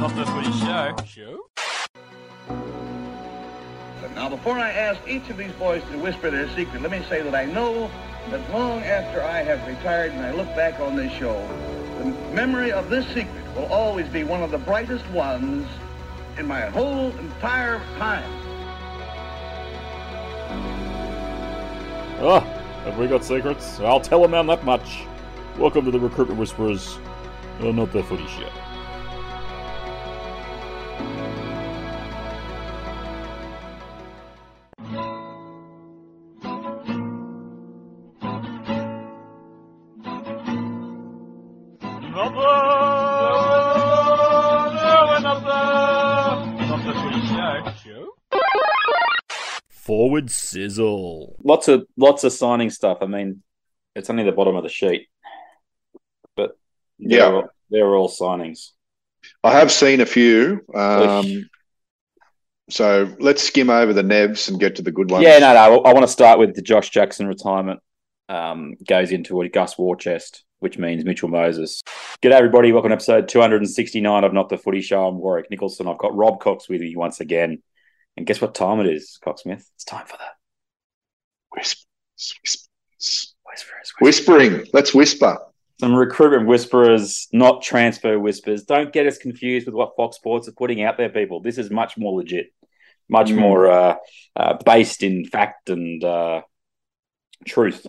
Not the footy show. Show? Now, before I ask each of these boys to whisper their secret, let me say that I know that long after I have retired and I look back on this show, the memory of this secret will always be one of the brightest ones in my whole entire time. Oh, have we got secrets? I'll tell a man that much. Welcome to the Recruitment Whisperers. Oh, not the footy show. Sizzle. Lots of lots of signing stuff. I mean, it's only the bottom of the sheet, but they're Yeah. all, they're all signings. I have seen a few. Um, so let's skim over the Nevs and get to the good ones. Yeah, no, no. I want to start with the Josh Jackson retirement. Um, goes into a Gus Warchest, which means Mitchell Moses. G'day, everybody. Welcome to episode 269 of Not the Footy Show. I'm Warwick Nicholson. I've got Rob Cox with me once again. And guess what time it is, Cocksmith? It's time for the Whis- whis- whis- Whisperers. Whispering. Let's whisper. Some recruitment whisperers, not transfer whispers. Don't get us confused with what Fox Sports are putting out there, people. This is much more legit, much Mm. more uh, uh, based in fact and uh, truth.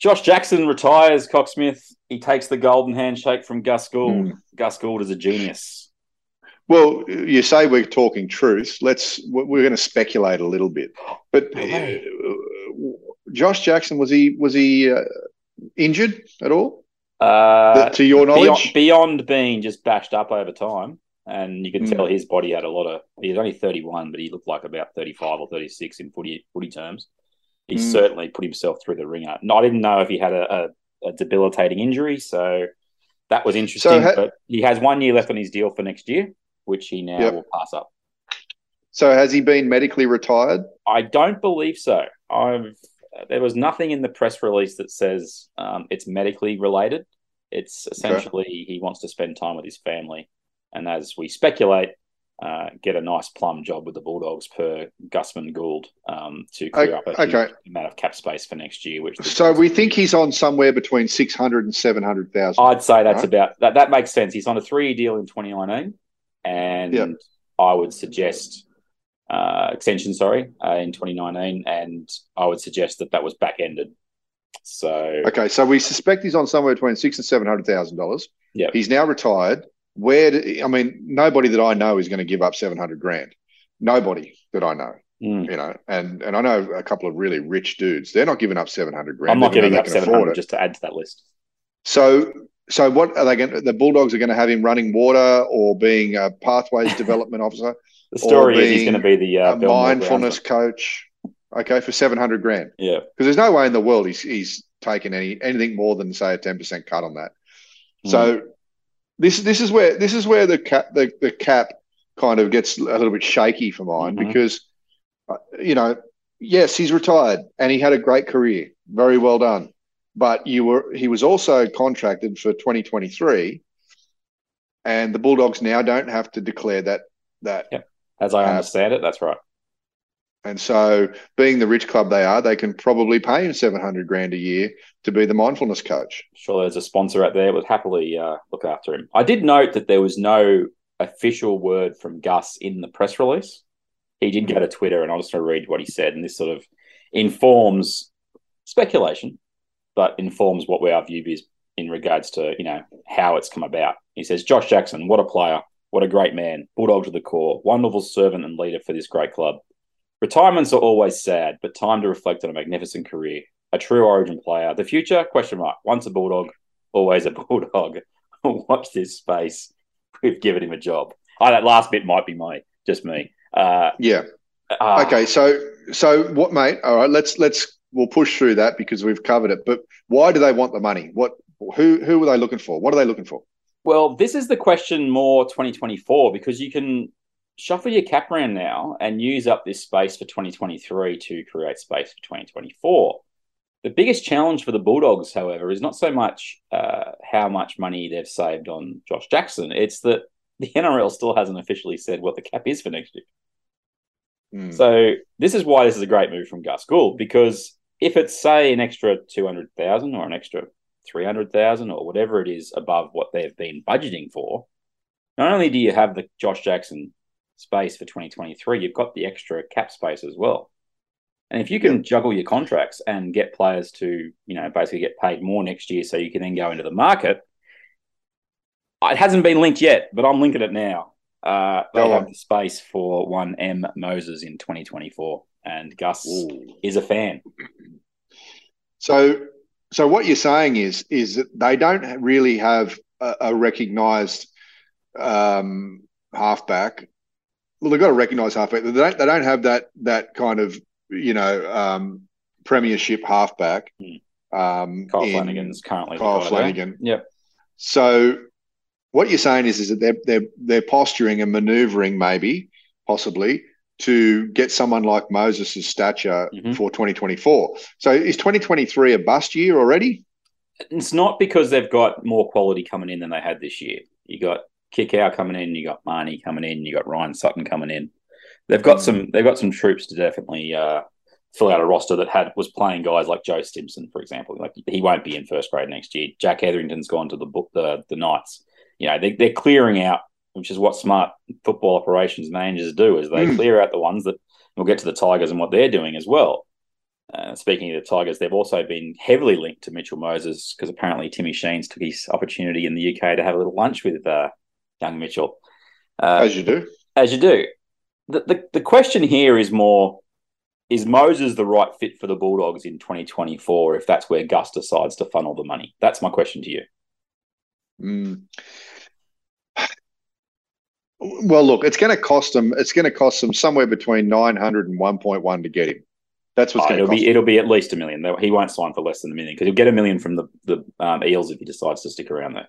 Josh Jackson retires, Cocksmith. He takes the golden handshake from Gus Gould. Mm. Gus Gould is a genius. Well, you say we're talking truth. Let's. We're going to speculate a little bit. But Okay. uh, Josh Jackson was he was he uh, injured at all? Uh, to your knowledge? beyond being just bashed up over time, and you can Mm. tell his body had a lot of. He was only thirty-one, but he looked like about thirty-five or thirty-six in footy footy terms. He Mm. certainly put himself through the ringer. No, I didn't know if he had a, a, a debilitating injury, so that was interesting. ha- but he has one year left on his deal for next year, which he now Yep. will pass up. So has he been medically retired? I don't believe so. I've there was nothing in the press release that says um, it's medically related. It's essentially he wants to spend time with his family, and as we speculate, uh, get a nice plum job with the Bulldogs per Gusman Gould um, to clear up a Okay. amount of cap space for next year. Which So we think he's on somewhere between six hundred and seven hundred thousand. I'd say that's Right. about that. That makes sense. He's on a three-year deal in 2019, and Yep. I would suggest uh, extension. Sorry, uh, in 2019, and I would suggest that that was back-ended. So Okay, so we suspect he's on somewhere between six and seven hundred thousand dollars. Yeah, He's now retired. Where? Do, I mean, nobody that I know is going to give up seven hundred grand. Nobody that I know, mm, you know, and and I know a couple of really rich dudes. They're not giving up seven hundred grand. I'm not giving up 700 just to add to that list. So, so what are they going? The Bulldogs are going to have him running water or being a pathways development officer, The story is he's going to be the uh, mindfulness coach. Okay, for seven hundred grand. Yeah, because there's no way in the world he's he's taken any anything more than say a ten percent cut on that. Hmm. So this this is where this is where the cap the, the cap kind of gets a little bit shaky for mine Mhm. because uh, you know yes he's retired and he had a great career very well done but you were he was also contracted for 2023 and the Bulldogs now don't have to declare that that as I Uh, understand it, that's right. and so being the rich club they are they can probably pay him 700 grand a year to be the mindfulness coach Sure, there's a sponsor out there would happily uh, look after him. I did note that there was no official word from Gus in the press release. He did go to Twitter, and I'll just read what he said, and this sort of informs speculation, but informs what our view is in regards to you know how it's come about. He says, "Josh Jackson, what a player, what a great man, bulldog to the core, wonderful servant and leader for this great club. Retirements are always sad, but time to reflect on a magnificent career. A true Origin player. The future? Question mark. Once a bulldog, always a bulldog. Watch this space. We've given him a job. Oh, that last bit might be my just me. Uh, yeah uh, Okay, so so what, mate? All right, let's let's we'll push through that because we've covered it. But why do they want the money? What who who are they looking for? What are they looking for? Well, this is the question more 2024 because you can shuffle your cap around now and use up this space for 2023 to create space for 2024. The biggest challenge for the Bulldogs, however, is not so much uh, how much money they've saved on Josh Jackson. It's that the NRL still hasn't officially said what the cap is for next year. Mm. So this is why this is a great move from Gus Gould because if it's say an extra two hundred thousand or an extra three hundred thousand or whatever it is above what they've been budgeting for, not only do you have the Josh Jackson space for twenty twenty three, you've got the extra cap space as well. And if you can juggle your contracts and get players to, you know, basically get paid more next year so you can then go into the market, it hasn't been linked yet, but I'm linking it now. Uh, they Go have the space for one M Moses in 2024, and Gus Ooh. is a fan. So, so what you're saying is is that they don't really have a, a recognised um, halfback. Well, they've got a recognised halfback. They don't. They don't have that that kind of you know um, premiership halfback. Hmm. Um, Kyle in- Flanagan's currently the Kyle guy there. Flanagan. Yep. So, what you're saying is is that they're they're they're posturing and manoeuvring maybe possibly to get someone like Moses' stature Mhm. for 2024. So, is 2023 a bust year already? It's not because they've got more quality coming in than they had this year. You got Kikau coming in, you got Mahoney coming in, you got Ryan Sutton coming in. They've got some. They've got some troops to definitely uh, fill out a roster that had was playing guys like Joe Stimson, for example. Like he won't be in first grade next year. Jack Etherington's gone to the book the the Knights. You know they, they're clearing out, which is what smart football operations managers do. Is they Mm. clear out the ones that we'll get to the Tigers and what they're doing as well. Uh, speaking of the Tigers, they've also been heavily linked to Mitchell Moses because apparently Timmy Sheens took his opportunity in the UK to have a little lunch with uh, young Mitchell. Uh, As you do. as you do. The, the the question here is more is Moses the right fit for the Bulldogs in 2024 if that's where Gus decides to funnel the money? That's my question to you. Mm. Well, look, it's going to cost them. It's going to cost them somewhere between 900 and 1.1 to get him. That's what's Oh, going to be it'll be at least a million. He won't sign for less than a million because he'll get a million from the the um, Eels if he decides to stick around there.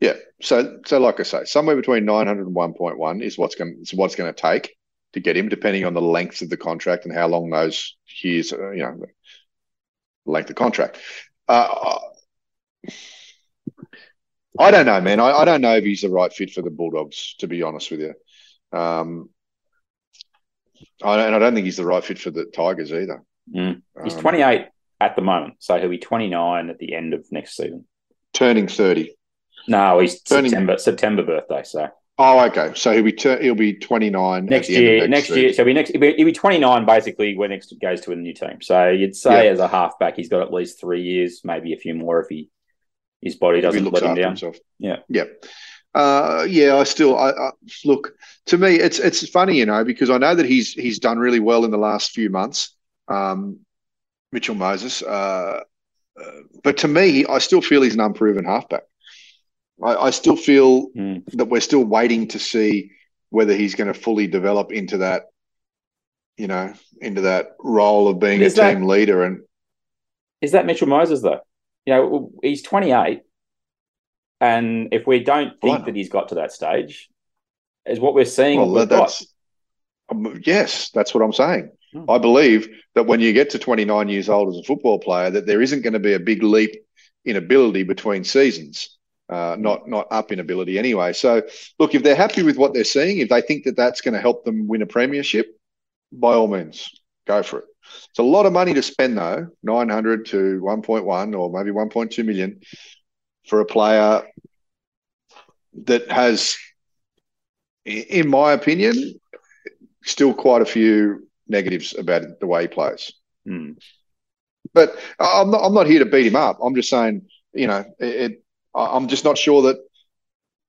Yeah. So, so like I say, somewhere between 900 and 1.1 is what's going. Is what's going to take to get him, depending on the length of the contract and how long those years, uh, you know, length of contract. Uh, I don't know, man. I, I don't know if he's the right fit for the Bulldogs. To be honest with you, um, I, and I don't think he's the right fit for the Tigers either. Mm. He's Um, 28 at the moment, so he'll be 29 at the end of next season. turning 30. No, he's Turning- September September birthday, so Oh, okay. So he'll be tur- he'll be 29 at next the end of year. Next, year, so he'll be next. He'll be, he'll be 29 basically when next goes to a new team. So you'd say Yeah. as a halfback, he's got at least three years, maybe a few more if he his body doesn't looks let him down. himself. Yeah. Yeah. Uh, yeah, I still, I, I look to me, it's it's funny, you know, because I know that he's he's done really well in the last few months, um, Mitchell Moses. Uh, uh, but to me, I still feel he's an unproven halfback. I, I still feel Mm. that we're still waiting to see whether he's going to fully develop into that, you know, into that role of being Is a that- team leader. And Is that Mitchell Moses though? You know, he's 28, and if we don't think that he's got to that stage, is what we're seeing. Well, what we've that, got. that's um, yes, that's what I'm saying. Hmm. I believe that when you get to 29 years old as a football player, that there isn't going to be a big leap in ability between seasons. Uh, not not up in ability anyway. So look, if they're happy with what they're seeing, if they think that that's going to help them win a premiership, by all means, go for it. It's a lot of money to spend though, 900 to 1.1 or maybe 1.2 million for a player that has, in my opinion, still quite a few negatives about the way he plays. Hmm. But I'm not, I'm not here to beat him up. I'm just saying, you know, it, it, I'm just not sure that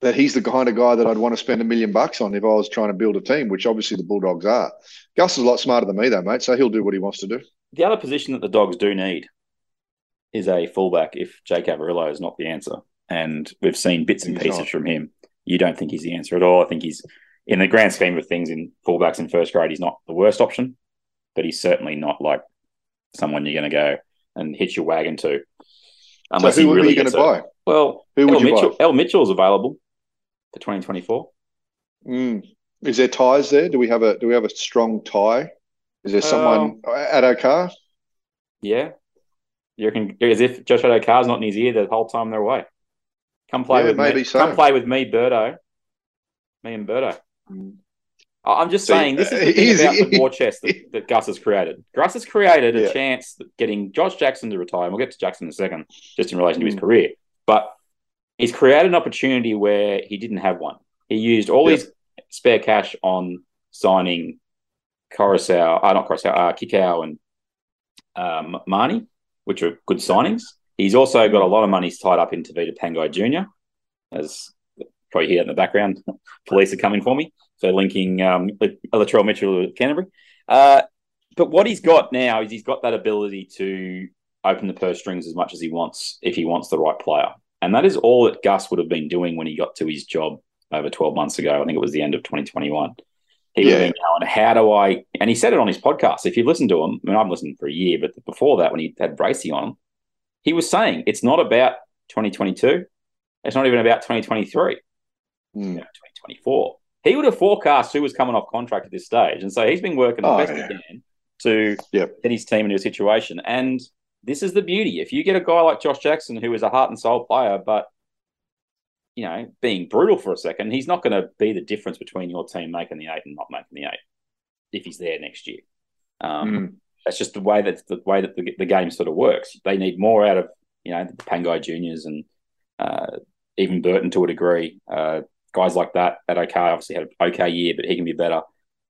that he's the kind of guy that I'd want to spend a million bucks on if I was trying to build a team, which obviously the Bulldogs are. Gus is a lot smarter than me, though, mate. So he'll do what he wants to do. The other position that the Dogs do need is a fullback if Jake Averillo is not the answer. And we've seen bits and He's pieces not. from him. You don't think he's the answer at all. I think he's, in the grand scheme of things, in fullbacks in first grade, he's not the worst option, but he's certainly not like someone you're going to go and hitch your wagon to. so who would be you going to buy? Well, Who would El you Mitchell, buy? El Mitchell's available for 2024. Mm. Is there ties there? Do we have a Do we have a strong tie? Is there someone at Okar? Yeah. You reckon as if Josh Carr's not in his ear the whole time they're away. Come play Yeah, with maybe me. so. Come play with me, Birdo. Me and Berto. Mm. I'm just So, saying, this is the thing about the war chest that, that Gus has created. Gus has created a Yeah. chance getting Josh Jackson to retire. And we'll get to Jackson in a second, just in relation to his Mm. career. But he's created an opportunity where he didn't have one. He used all Yeah. his spare cash on signing Coruscant, uh, not Coruscant, uh, Kikau and um, Mahoney, which are good signings. He's also got a lot of money tied up into Vita Pangai Jr., as probably hear in the background. Police are coming for me. So linking um, Latrell Mitchell with Canterbury. Uh, but what he's got now is he's got that ability to open the purse strings as much as he wants if he wants the right player. And that is all that Gus would have been doing when he got to his job over 12 months ago. I think it was the end of 2021. He would have Yeah. been going, how do I, and he said it on his podcast. If you listen to him, I mean, I've listened for a year, but before that, when he had Bracey on him, he was saying it's not about 2022. It's not even about 2023 Mm. know, 2024. He would have forecast who was coming off contract at this stage. And so he's been working the Oh, best yeah. he can to Yep. get his team into a situation. And this is the beauty. If you get a guy like Josh Jackson, who is a heart and soul player, but you know, being brutal for a second, he's not going to be the difference between your team making the eight and not making the eight if he's there next year. Um, Mm. That's just the way that the way that the, the game sort of works. They need more out of you know the Pangai juniors and uh, even Burton to a degree. Uh, guys like that at OK obviously had an okay year, but he can be better.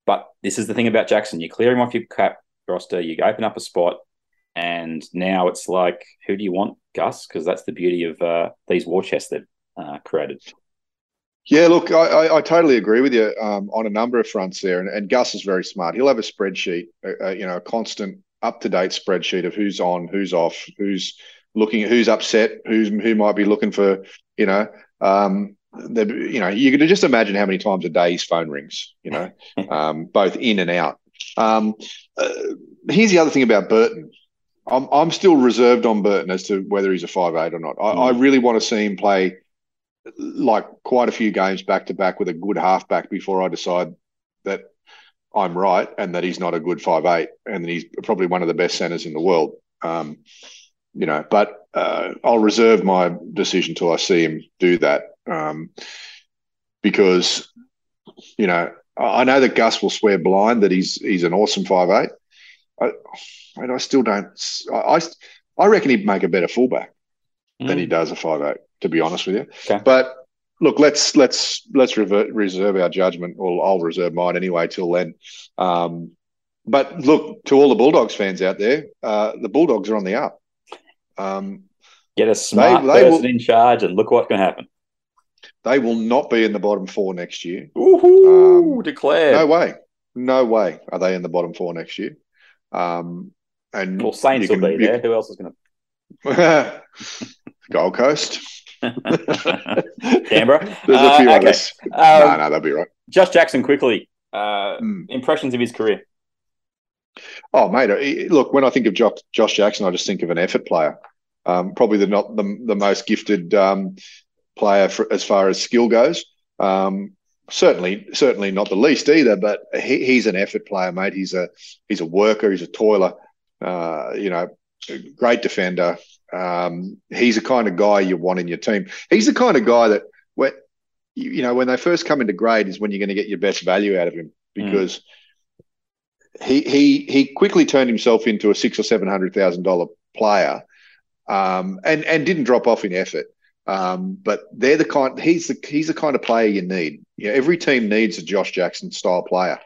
But this is the thing about Jackson: you clear him off your cap roster, you open up a spot, and now it's like, who do you want, Gus? Because that's the beauty of uh, these war chests they've uh, created. Yeah, look, I, I, I totally agree with you um, on a number of fronts there, and, and Gus is very smart. He'll have a spreadsheet, uh, uh, you know, a constant, up to date spreadsheet of who's on, who's off, who's looking at who's upset, who's who might be looking for, you know, um, the, you know, you can just imagine how many times a day his phone rings, you know, um, both in and out. Um, uh, here's the other thing about Burton. I'm I'm still reserved on Burton as to whether he's a five eight or not. I, I really want to see him play like quite a few games back to back with a good halfback before I decide that I'm right and that he's not a good five eight and that he's probably one of the best centers in the world. Um, you know, but uh, I'll reserve my decision till I see him do that um, because you know I I know that Gus will swear blind that he's he's an awesome five eight. I, and I still don't. I, I I reckon he'd make a better fullback than he does a five eight. To be honest with you, Okay. but look, let's let's let's revert, reserve our judgment. Well, I'll reserve mine anyway till then. Um, but look to all the Bulldogs fans out there, uh, the Bulldogs are on the up. Um, Get a smart they person will- in charge, and look what can happen. they will not be in the bottom four next year. Woohoo! Um, Declared. No way, no way are they in the bottom four next year. Um, and well, Saints you will can- be there. Who else is going to? Gold Coast. Canberra. There's Uh, a few okay. others. Um, no, no, they'll be right. Josh Jackson, quickly. Uh, Mm. Impressions of his career. Oh, mate, uh, look, when I think of Josh, Josh Jackson, I just think of an effort player. Um, probably the not the, the most gifted um, player for, as far as skill goes. Um, certainly, certainly not the least either. But he, he's an effort player, mate. He's a he's a worker. He's a toiler. Uh, you know, great defender. Um, he's the kind of guy you want in your team. He's the kind of guy that when you, know when they first come into grade is when you're going to get your best value out of him because he he he quickly turned himself into a six or seven hundred thousand dollar player, um, and and didn't drop off in effort. Um, but they're the kind he's the he's the kind of player you need. You know, every team needs a Josh Jackson style player.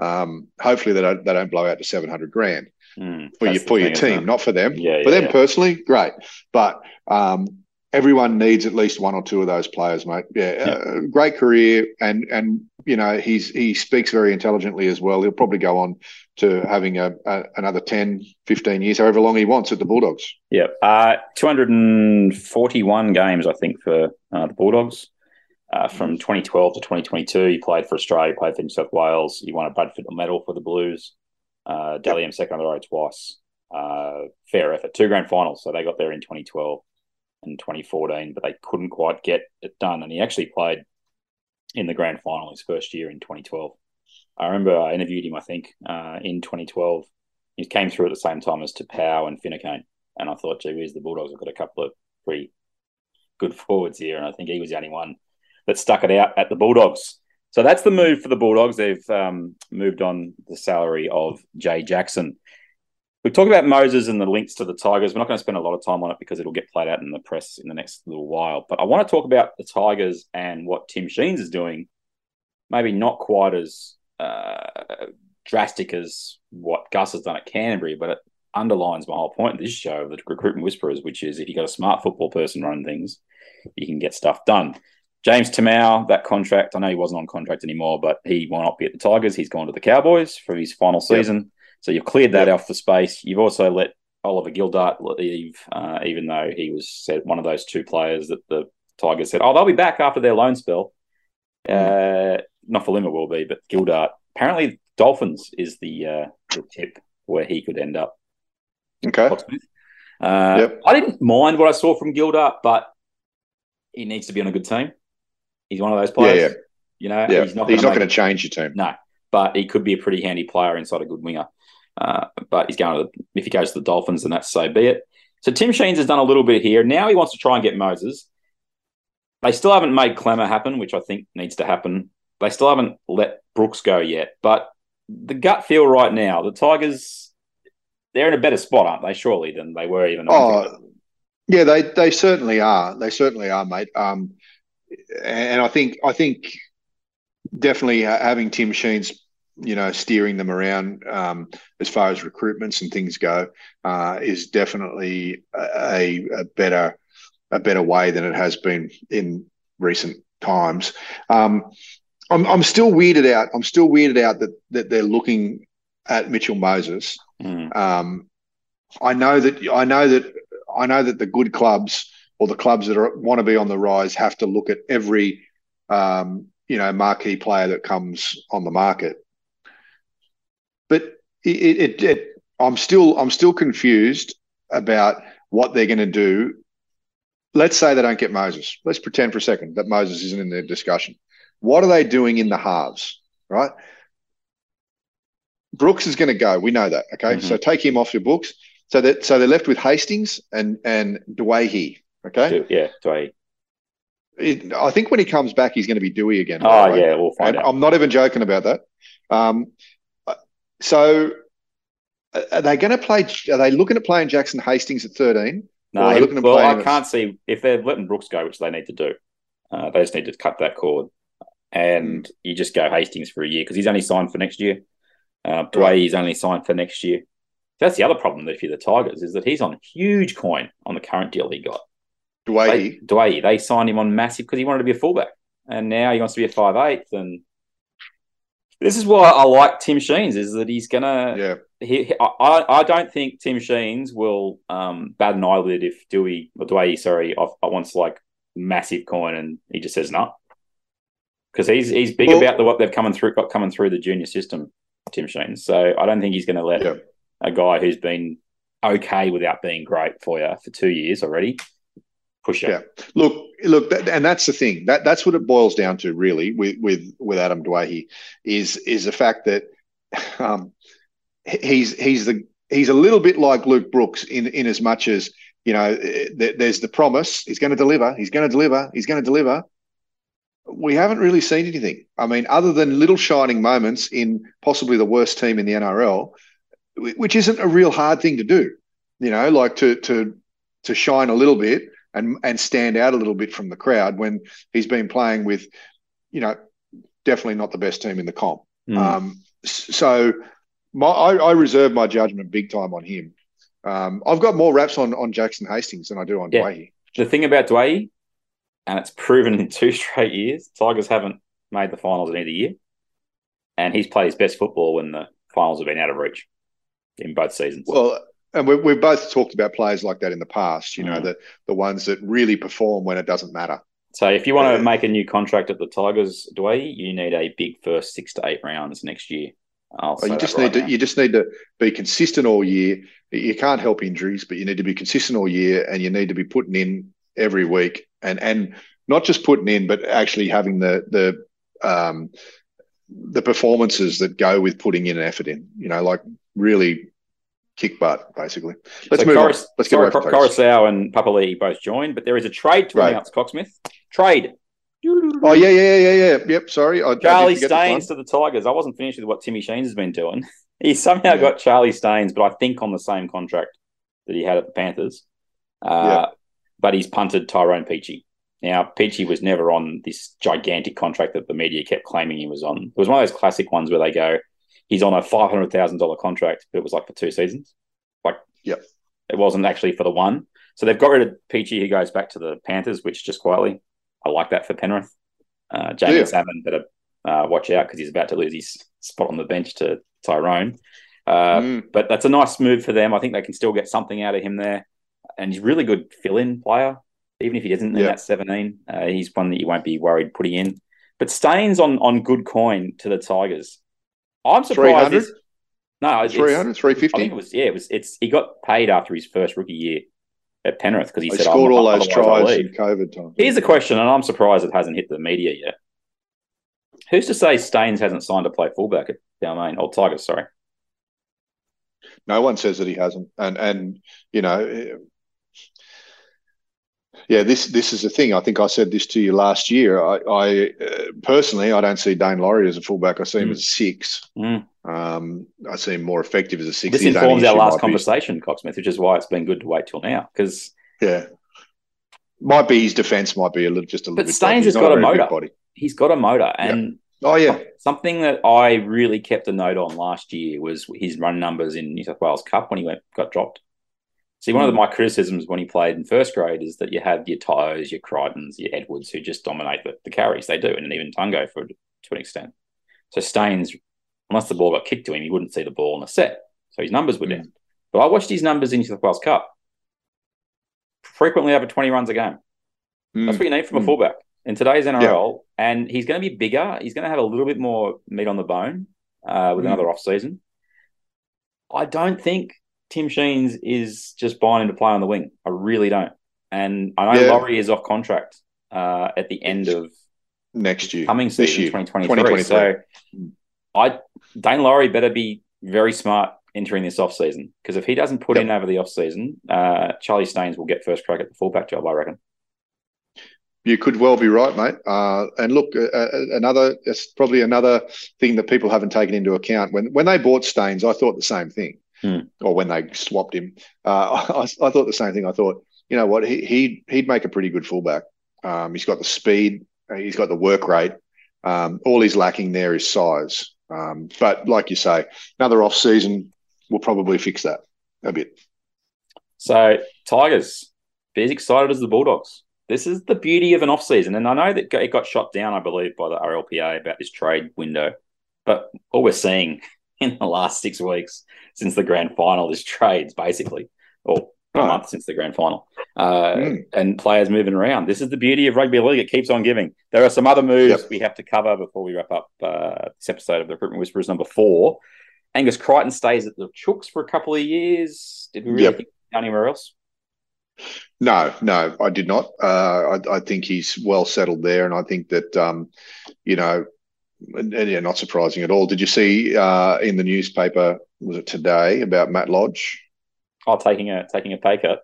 Um, hopefully they don't they don't blow out to seven hundred grand Mm, for your for your team, not for them. Yeah, for yeah, them yeah. personally, great. But um, everyone needs at least one or two of those players, mate. Yeah, Uh, great career, and and you know he's he speaks very intelligently as well. He'll probably go on to having a, a another 10, 15 years, however long he wants at the Bulldogs. Yeah, uh, 241 games, I think, for uh, the Bulldogs. Uh, from 2012 to 2022, he played for Australia, played for New South Wales. He won a Bradford medal for the Blues. Uh, Dally M second on the road twice. Uh, fair effort. Two grand finals. So they got there in 2012 and 2014, but they couldn't quite get it done. And he actually played in the grand final his first year in 2012. I remember I interviewed him, I think, uh, in 2012. He came through at the same time as Taupau and Finucane. And I thought, gee whiz, the Bulldogs have got a couple of pretty good forwards here. And I think he was the only one that stuck it out at the Bulldogs. So that's the move for the Bulldogs. They've um, moved on the salary of Jay Jackson. We talk about Moses and the links to the Tigers. We're not going to spend a lot of time on it because it'll get played out in the press in the next little while. But I want to talk about the Tigers and what Tim Sheens is doing. Maybe not quite as uh, drastic as what Gus has done at Canterbury, but it underlines my whole point of this show the recruitment whisperers, which is if you've got a smart football person running things, you can get stuff done. James Tamou, that contract, I know he wasn't on contract anymore, but he will not be at the Tigers. He's gone to the Cowboys for his final season. Yep. So you've cleared that yep. off the space. You've also let Oliver Gildart leave, uh, even though he was said one of those two players that the Tigers said, oh, they'll be back after their loan spell. Uh, not for Limmer will be, but Gildart. Apparently, Dolphins is the uh, the tip where he could end up. Okay. Uh, yep. I didn't mind what I saw from Gildart, but he needs to be on a good team. He's one of those players. Yeah, yeah. You know, yeah. he's not he's going to change your team. No, but he could be a pretty handy player inside a good winger. Uh, but he's going to if he goes to the Dolphins, then that's so be it. So Tim Sheens has done a little bit here. Now he wants to try and get Moses. They still haven't made Klemmer happen, which I think needs to happen. They still haven't let Brooks go yet. But the gut feel right now, the Tigers, they're in a better spot, aren't they? Surely than they were even. Oh, yeah, they they certainly are. They certainly are, mate. Um, and I think I think definitely having Tim Sheens, you know, steering them around um, as far as recruitments and things go, uh, is definitely a, a, better a better way than it has been in recent times. Um, I'm I'm still weirded out. I'm still weirded out that that they're looking at Mitchell Moses. Mm. Um, I know that I know that I know that the good clubs or the clubs that are, want to be on the rise have to look at every um, you know marquee player that comes on the market. But it, it, it, I'm still I'm still confused about what they're going to do. Let's say they don't get Moses. Let's pretend for a second that Moses isn't in the discussion. What are they doing in the halves? Right. Brooks is going to go. We know that. Okay, mm-hmm. so take him off your books. So that so they're left with Hastings and and Doueihi. Okay. Yeah, Doueihi. It, I think when he comes back, he's going to be Dewey again. Oh yeah, we'll find and out. I'm not even joking about that. Um, so are they going to play? Are they looking at playing Jackson Hastings at 13? No, he, well, I can't see if they're letting Brooks go, which they need to do. Uh, they just need to cut that cord, and mm. you just go Hastings for a year because he's only signed for next year. Uh, Doueihi right. is only signed for next year. That's the other problem that if you're the Tigers is that he's on huge coin on the current deal he got. Doueihi. Doueihi, they signed him on massive because he wanted to be a fullback, and now he wants to be a five eighth. And this is why I like Tim Sheens is that he's gonna. Yeah. He, I, I don't think Tim Sheens will um, bat an eyelid if Dewey or Doueihi, sorry, wants like massive coin, and he just says no. Because he's he's big well, about the what they've coming through got coming through the junior system, Tim Sheens. So I don't think he's going to let yeah. a guy who's been okay without being great for you for two years already push it. Yeah. Look, look, and that's the thing. That that's what it boils down to, really, with with with Adam Doueihi, is is the fact that um, he's he's the he's a little bit like Luke Brooks in in as much as you know there's the promise he's going to deliver, he's going to deliver, he's going to deliver. We haven't really seen anything. I mean, other than little shining moments in possibly the worst team in the NRL, which isn't a real hard thing to do. You know, like to to to shine a little bit and and stand out a little bit from the crowd when he's been playing with, you know, definitely not the best team in the comp. Mm. Um, so my, I, I, reserve my judgment big time on him. Um, I've got more raps on on Jackson Hastings than I do on yeah. Doueihi. The thing about Doueihi, and it's proven in two straight years, Tigers haven't made the finals in either year, and he's played his best football when the finals have been out of reach in both seasons. Well, and we, we've both talked about players like that in the past. You know, mm. the the ones that really perform when it doesn't matter. So if you want to make a new contract at the Tigers, Doueihi, you need a big first six to eight rounds next year. Well, you just right need now. to you just need to be consistent all year. You can't help injuries, but you need to be consistent all year, and you need to be putting in every week, and and not just putting in, but actually having the the um, the performances that go with putting in an effort in. You know, like really kick butt, basically. Let's so move on. Let's sorry, get away Coruscant and Papali'i both joined, but there is a trade to right. announce, Cocksmith. Trade. Oh yeah, yeah, yeah, yeah. Yep. Sorry, I, I Charlie this Staines to the Tigers. I wasn't finished with what Timmy Sheens has been doing. He somehow Yeah. got Charlie Staines, but I think on the same contract that he had at the Panthers. Uh, Yeah. But he's punted Tyrone Peachey. Now, Peachey was never on this gigantic contract that the media kept claiming he was on. It was one of those classic ones where they go, he's on a $500,000 contract, but it was like for two seasons. Like, Yep. it wasn't actually for the one. So they've got rid of Peachey, He goes back to the Panthers, which just quietly, I like that for Penrith. Uh, Jamie Yeah. Salmon better uh, watch out because he's about to lose his spot on the bench to Tyrone. Uh, Mm. But that's a nice move for them. I think they can still get something out of him there. And he's a really good fill-in player, even if he isn't in Yeah. that 17. Uh, he's one that you won't be worried putting in. But Staines on on good coin to the Tigers. I'm surprised. 300? No, it's, 300, I think 350. it was yeah. It was it's he got paid after his first rookie year at Penrith because he They said scored "I'm- all those tries in COVID time. Here's a question, and I'm surprised it hasn't hit the media yet. Who's to say Staines hasn't signed to play fullback at Balmain or Tigers? Sorry, No one says that he hasn't, and and you know, yeah, this this is the thing. I think I said this to you last year. I, I uh, personally, I don't see Daine Laurie as a fullback. I see him Mm. as a six. Mm. Um, I see him more effective as a six. this His informs our last conversation, Cocksmith, which is why it's been good to wait till now. Because Yeah, might be his defense might be a little just a little But. Staines has got a motor. Body. he's got a motor, and Oh yeah, something that I really kept a note on last year was his run numbers in New South Wales Cup when he went got dropped. See, one of Hmm. my criticisms when he played in first grade is that you have your Tyos, your Crichtons, your Edwards who just dominate the, the carries. They do, and even Tungo for to an extent. So Staines, unless the ball got kicked to him, he wouldn't see the ball in a set. So his numbers were Hmm. down. But I watched his numbers in New South Wales Cup. Frequently over 20 runs a game. Mm. That's what you need from a Mm. fullback in today's NRL. And he's going to be bigger. He's going to have a little bit more meat on the bone uh, with Mm. another off season. I don't think Tim Sheens is just buying him to play on the wing. I really don't. And I know Yeah. Laurie is off contract uh, at the end of next year, coming this season, year, 2023. So I Daine Laurie better be very smart entering this off season because if he doesn't put Yep. in over the off season, uh, Charlie Staines will get first crack at the fullback job. I reckon. You could well be right, mate. Uh, and look, uh, uh, another it's probably another thing that people haven't taken into account. When when they bought Staines, I thought the same thing. Hmm. Or when they swapped him, uh, I, I thought the same thing. I thought, you know what, he he'd, he'd make a pretty good fullback. Um, he's got the speed, uh, he's got the work rate. Um, all he's lacking there is size. Um, but like you say, another off season will probably fix that a bit. So Tigers, be as excited as the Bulldogs. This is the beauty of an off season, and I know that it got shot down, I believe, by the RLPA about this trade window. But all we're seeing in the last six weeks since the grand final is trades, basically, or a month since the grand final, uh, Mm. and players moving around. This is the beauty of rugby league; it keeps on giving. There are some other moves Yep. we have to cover before we wrap up uh, this episode of the Recruitment Whisperers number four. Angus Crichton stays at the Chooks for a couple of years. Did we really Yep. think anywhere else? No, no, I did not. Uh, I, I think he's well settled there, and I think that um, you know, and, and yeah, not surprising at all. Did you see uh, in the newspaper was it today about Matt Lodge? Oh, taking a taking a pay cut.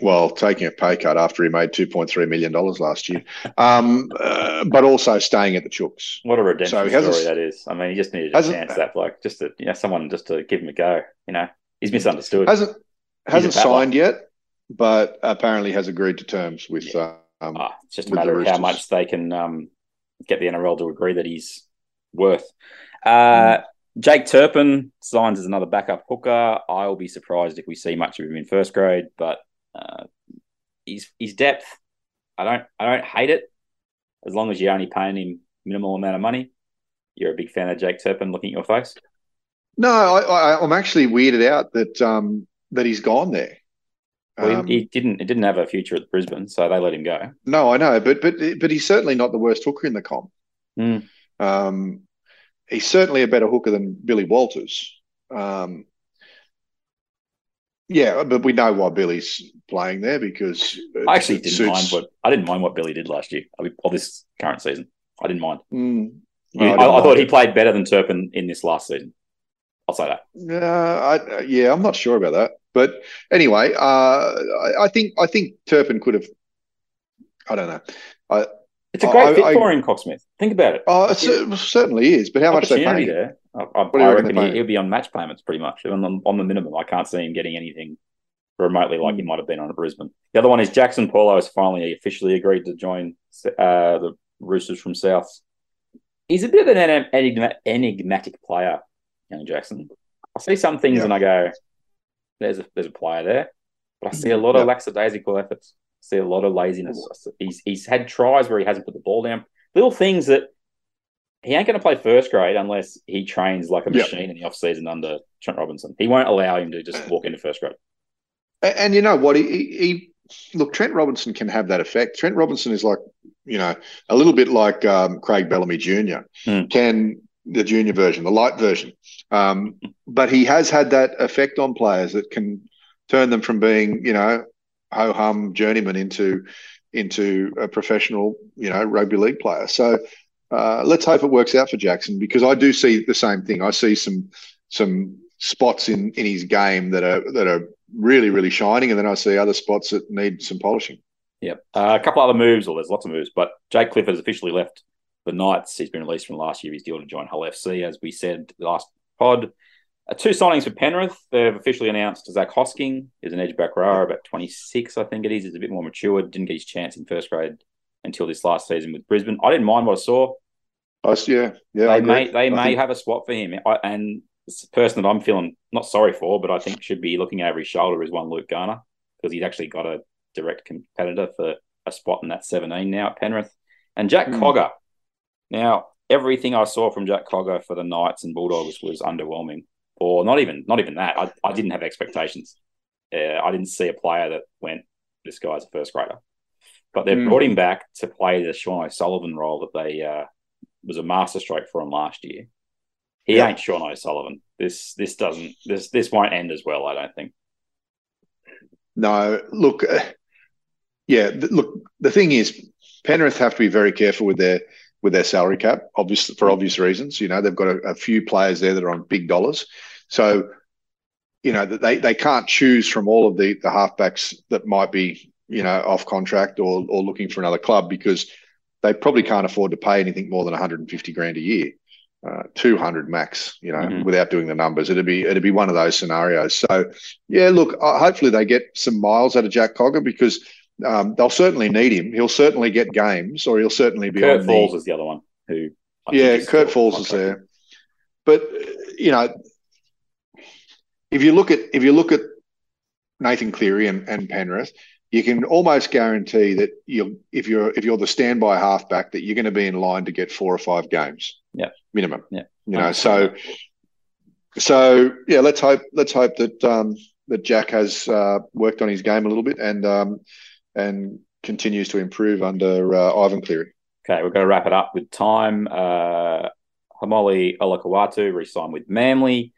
Well, taking a pay cut after he made two point three million dollars last year, um, uh, but also staying at the Chooks. What a redemption So story hasn't- that is. I mean, he just needed a chance. That bloke, just to you know, someone just to give him a go. You know, he's misunderstood. Hasn't hasn't signed yet, but apparently has agreed to terms with. Uh, um, Ah, it's just a matter of how much they can um, get the NRL to agree that he's worth. Uh, Jake Turpin signs as another backup hooker. I'll be surprised if we see much of him in first grade, but uh, his his depth, I don't I don't hate it as long as you're only paying him minimal amount of money. You're a big fan of Jake Turpin looking at your face. no, I, I'm actually weirded out that um, that he's gone there. Well, Um, he, he didn't. It didn't have a future at Brisbane, so they let him go. No, I know, but but but he's certainly not the worst hooker in the comp. Mm. Um, he's certainly a better hooker than Billy Walters. Um, yeah, but we know why Billy's playing there because I actually didn't suits- mind what I didn't mind what Billy did last year, I mean, or this current season. I didn't mind. Mm, no, I, didn't I mind thought he played better than Turpin in this last season. I'll say that. Uh, I, yeah, I'm not sure about that, but anyway, uh, I, I think I think Turpin could have. I don't know. I It's a great I- fit for him, Cocksmith. Think about it. Oh, it cer- certainly is. But how much they pay? there. I, I, I reckon he, he'll be on match payments pretty much on the, on the minimum. I can't see him getting anything remotely like he Hmm. might have been on at Brisbane. The other one is Jackson Paulo has finally officially agreed to join uh, the Roosters from South. He's a bit of an enigma- enigmatic player, young Jackson. I see some things Yeah. and I go, "There's a there's a player there," but I see a lot of lackadaisical efforts. I see a lot of laziness. He's he's had tries where he hasn't put the ball down. Little things that he ain't going to play first grade unless he trains like a machine in the off season under Trent Robinson. He won't allow him to just walk into first grade. A- And you know what? He, he, he look. Trent Robinson can have that effect. Trent Robinson is like, you know, a little bit like um, Craig Bellamy Jr. Hmm. Can the junior version, the light version, um, but he has had that effect on players that can turn them from being, you know, ho hum journeyman into into a professional, you know, rugby league player. So uh, let's hope it works out for Jackson because I do see the same thing. I see some some spots in in his game that are that are really really shining, and then I see other spots that need some polishing. Yeah, Uh, a couple other moves, or there's lots of moves, but Jake Clifford has officially left the Knights. He's been released from last year. He's deal to join Hull FC, as we said last pod. Uh, two signings for Penrith. They've officially announced Zac Hosking is an edge back rower, about 26, I think it is. He's a bit more mature. Didn't get his chance in first grade until this last season with Brisbane. I didn't mind what I saw. I s- yeah, yeah. I they may agree. they I may think- have a spot for him. I, and it's a person that I'm feeling not sorry for, but I think should be looking over his shoulder is one Luke Garner because he's actually got a direct competitor for a spot in that 17 now at Penrith. And Jack Hmm. Cogger. Now, everything I saw from Jack Cogger for the Knights and Bulldogs was underwhelming, or not even not even that. I, I didn't have expectations. Uh, I didn't see a player that went, "This guy's a first grader." But they've Hmm. brought him back to play the Sean O'Sullivan role that they uh, was a masterstroke for him last year. He Yeah. ain't Sean O'Sullivan. This this doesn't this this won't end as well. I don't think. No, look, uh, yeah, th- look. The thing is, Penrith have to be very careful with their with their salary cap, obviously for obvious reasons. You know, they've got a, a few players there that are on big dollars, so you know that they they can't choose from all of the the halfbacks that might be you know off contract or or looking for another club because they probably can't afford to pay anything more than 150 grand a year. Uh, 200 max, you know, Mhm. without doing the numbers. It'd be it'd be one of those scenarios. So, yeah, look, uh, hopefully they get some miles out of Jack Cogger because um, they'll certainly need him. He'll certainly get games, or he'll certainly be Kurt on Falls the. is the other one who. I Yeah, Kurt Falls is there, but you know, if you look at if you look at Nathan Cleary and, and Penrith, you can almost guarantee that you if you're if you're the standby halfback that you're going to be in line to get four or five games. Yeah. minimum. Yeah. you know. So, so yeah, let's hope let's hope that um, that Jack has uh, worked on his game a little bit and um, and continues to improve under uh, Ivan Cleary. Okay, we're going to wrap it up with time. Uh, Haumole Olakau'atu re-signed with Manly.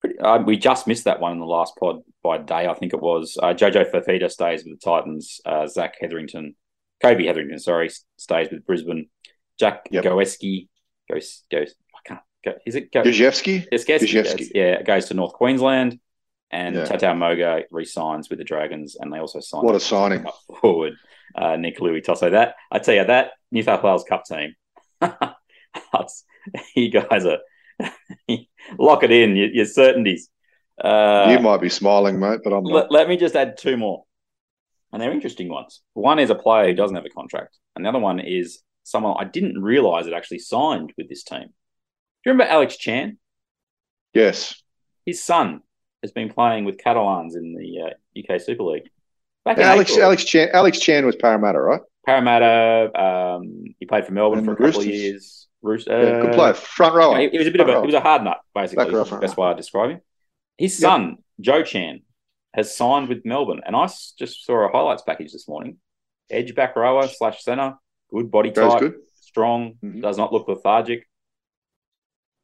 Pretty, uh, we just missed that one in the last pod by day, I think it was. Uh, Jojo Fifita stays with the Titans. Uh, Zach Hetherington, Kobe Hetherington, sorry, stays with Brisbane. Jack Yep. Goeski goes goes. I can't. Go, is it go? Gajewski? Yes, Gajewski, yeah, goes to North Queensland, and Yeah. Tautau Moga re-signs with the Dragons, and they also signed What a signing. forward uh, Nick Louis Tosso. That I tell you that New South Wales Cup team, you guys are lock it in. Your, your certainties. Uh, you might be smiling, mate, but I'm not. let, let me just add two more, and they're interesting ones. One is a player who doesn't have a contract, and the other one is someone I didn't realize had actually signed with this team. Do you remember Alex Chan? Yes. His son has been playing with Catalans in the uh, UK Super League. Back Alex April. Alex Chan Alex Chan was Parramatta, right? Parramatta. Um, he played for Melbourne And for a couple of years. Roos- good uh, player, front rower. yeah, he was a bit of a Front he was a hard nut, basically. Row, is the front best row. way I describe him. His Yep. son, Joe Chan, has signed with Melbourne, and I just saw a highlights package this morning. Edge back rower slash center, good body Goes type, good. strong, Mhm. does not look lethargic.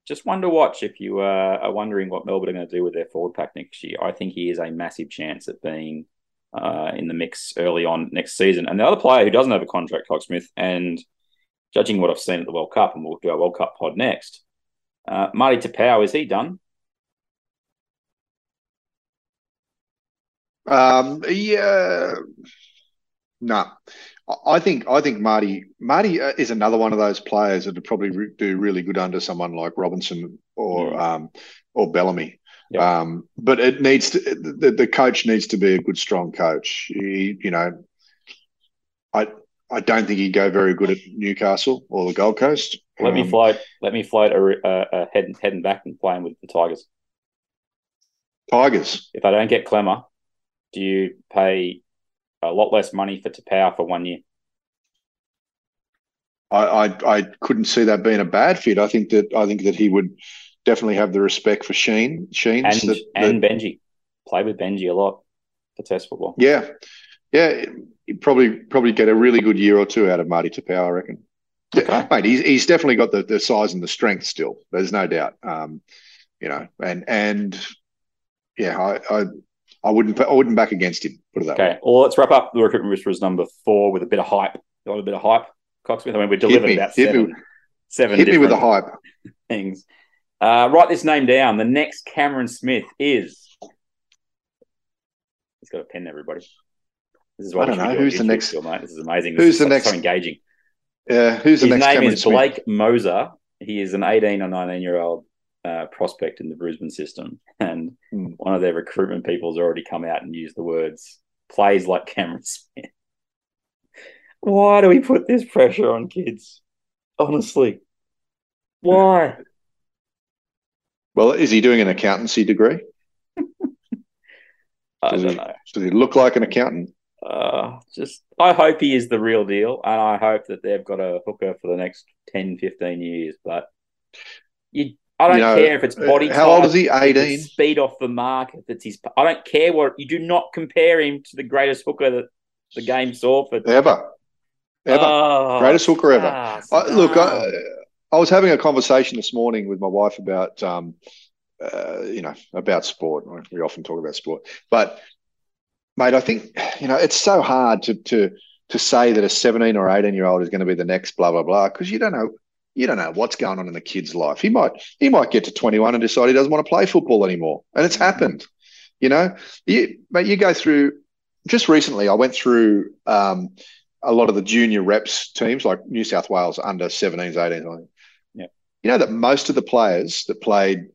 Just one to watch if you uh, are wondering what Melbourne are going to do with their forward pack next year. I think he is a massive chance at being uh, in the mix early on next season. And the other player who doesn't have a contract, Cogsmith, and judging what I've seen at the World Cup, and we'll do our World Cup pod next. Uh, Marty Taupau, is he done? Um, yeah, No, I think I think Marty Marty uh, is another one of those players that would probably re- do really good under someone like Robinson or Mm. um, or Bellamy. Yeah. Um, but it needs to the, the coach needs to be a good, strong coach. He, you know, I I don't think he'd go very good at Newcastle or the Gold Coast. Let me Um, float. Let me float a, a, a head heading back and playing with the Tigers. Tigers. If they don't get Klemmer, do you pay a lot less money for Taupau for one year? I, I I couldn't see that being a bad fit. I think that I think that he would definitely have the respect for Sheen. Sheen And that, and that- Benji play with Benji a lot for Test football. yeah, yeah, he'd probably probably get a really good year or two out of Marty Taupau, I reckon. Okay. Mate, he's, he's definitely got the, the size and the strength still. There's no doubt. Um, you know, and and yeah, I I, I wouldn't I wouldn't back against him. Put it that way. Okay. Well, let's wrap up the recruitment whisperers number four with a bit of hype. You want a bit of hype, Cocksmith? I mean, we delivered me, about seven, me. seven Hit me with the hype. things. Uh, write this name down. The next Cameron Smith is. He's got a pen, everybody. This is I don't know. do Who's the next- still, mate. This is amazing. Who's This is the next- So engaging. Yeah, who's the His next name Cameron is Smith? Blake Mozer. He is an 18 or 19 year old uh, prospect in the Brisbane system. And Hmm. one of their recruitment people has already come out and used the words plays like Cameron Smith. Why do we put this pressure on kids? Honestly. Why? Well, is he doing an accountancy degree? I Does don't he- know. Does he look like an accountant? Uh, just I hope he is the real deal, and I hope that they've got a hooker for the next 10, 15 years. But you, I don't You know, care if it's body uh, how old type, is he? 18? speed off the mark, if it's his. I don't care what you do. Not compare him to the greatest hooker that the game saw for Ever. Ever. Oh, Greatest hooker ever. ah, I, look, I. I was having a conversation this morning with my wife about, um, uh, you know, about sport. We often talk about sport, but mate, I think you know it's so hard to to to say that a seventeen or eighteen year old is going to be the next blah blah blah because you don't know you don't know what's going on in the kid's life. He might he might get to twenty one and decide he doesn't want to play football anymore, and it's happened. You know, you mate, you go through. Just recently, I went through. Um, a lot of the junior reps teams like New South Wales under 17s, 18s. I think. Yeah. You know that most of the players that played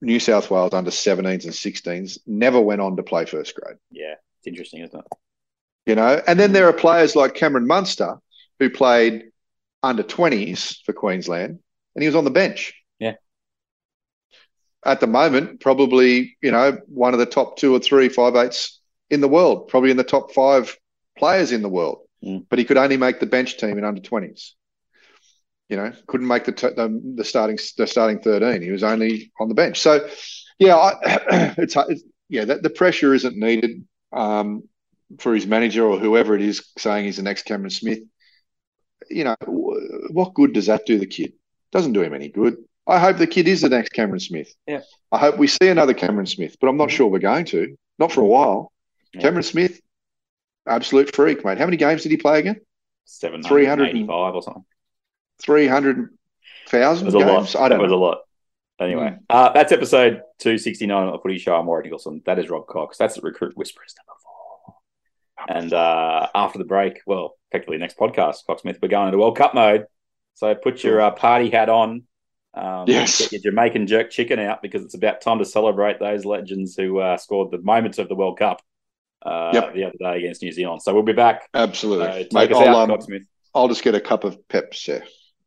New South Wales under 17s and 16s never went on to play first grade. yeah, it's interesting, isn't it? You know, and then there are players like Cameron Munster who played under 20s for Queensland and he was on the bench. Yeah. At the moment, probably, you know, one of the top two or three five eights in the world, probably in the top five players in the world, Mm. but he could only make the bench team in under 20s. You know, couldn't make the, t- the the starting the starting 13. He was only on the bench. So, yeah, I, it's, it's yeah, that the pressure isn't needed um, for his manager or whoever it is saying he's the next Cameron Smith. You know, what good does that do the kid? Doesn't do him any good. I hope the kid is the next Cameron Smith. Yeah. I hope we see another Cameron Smith, but I'm not sure we're going to. Not for a while. Yeah. Cameron Smith, absolute freak, mate. How many games did he play again? 785 or something. 300,000 It was a lot. games? I don't it was know. a lot. Anyway, Mm. uh, that's episode 269 of the Footy Show. I'm Warren Nicholson. That is Rob Cox. That's the Recruit Whisperers number four. And uh, after the break, well, effectively next podcast, Cocksmith, we're going into World Cup mode. So put your uh, party hat on. Um, Yes. Get your Jamaican jerk chicken out because it's about time to celebrate those legends who uh, scored the moments of the World Cup uh, Yep. the other day against New Zealand. So we'll be back. Absolutely. Uh, take mate, us I'll, out, um, Cocksmith. I'll just get a cup of Peps yeah,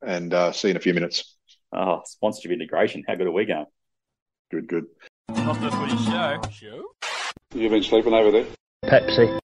and uh, see you in a few minutes. Oh, sponsorship integration. How good are we going? Good, good. Not the footy show. Show? You've been sleeping over there? Pepsi.